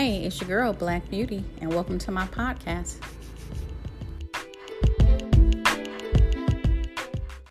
Hey, it's your girl, Black Beauty, and welcome to my podcast.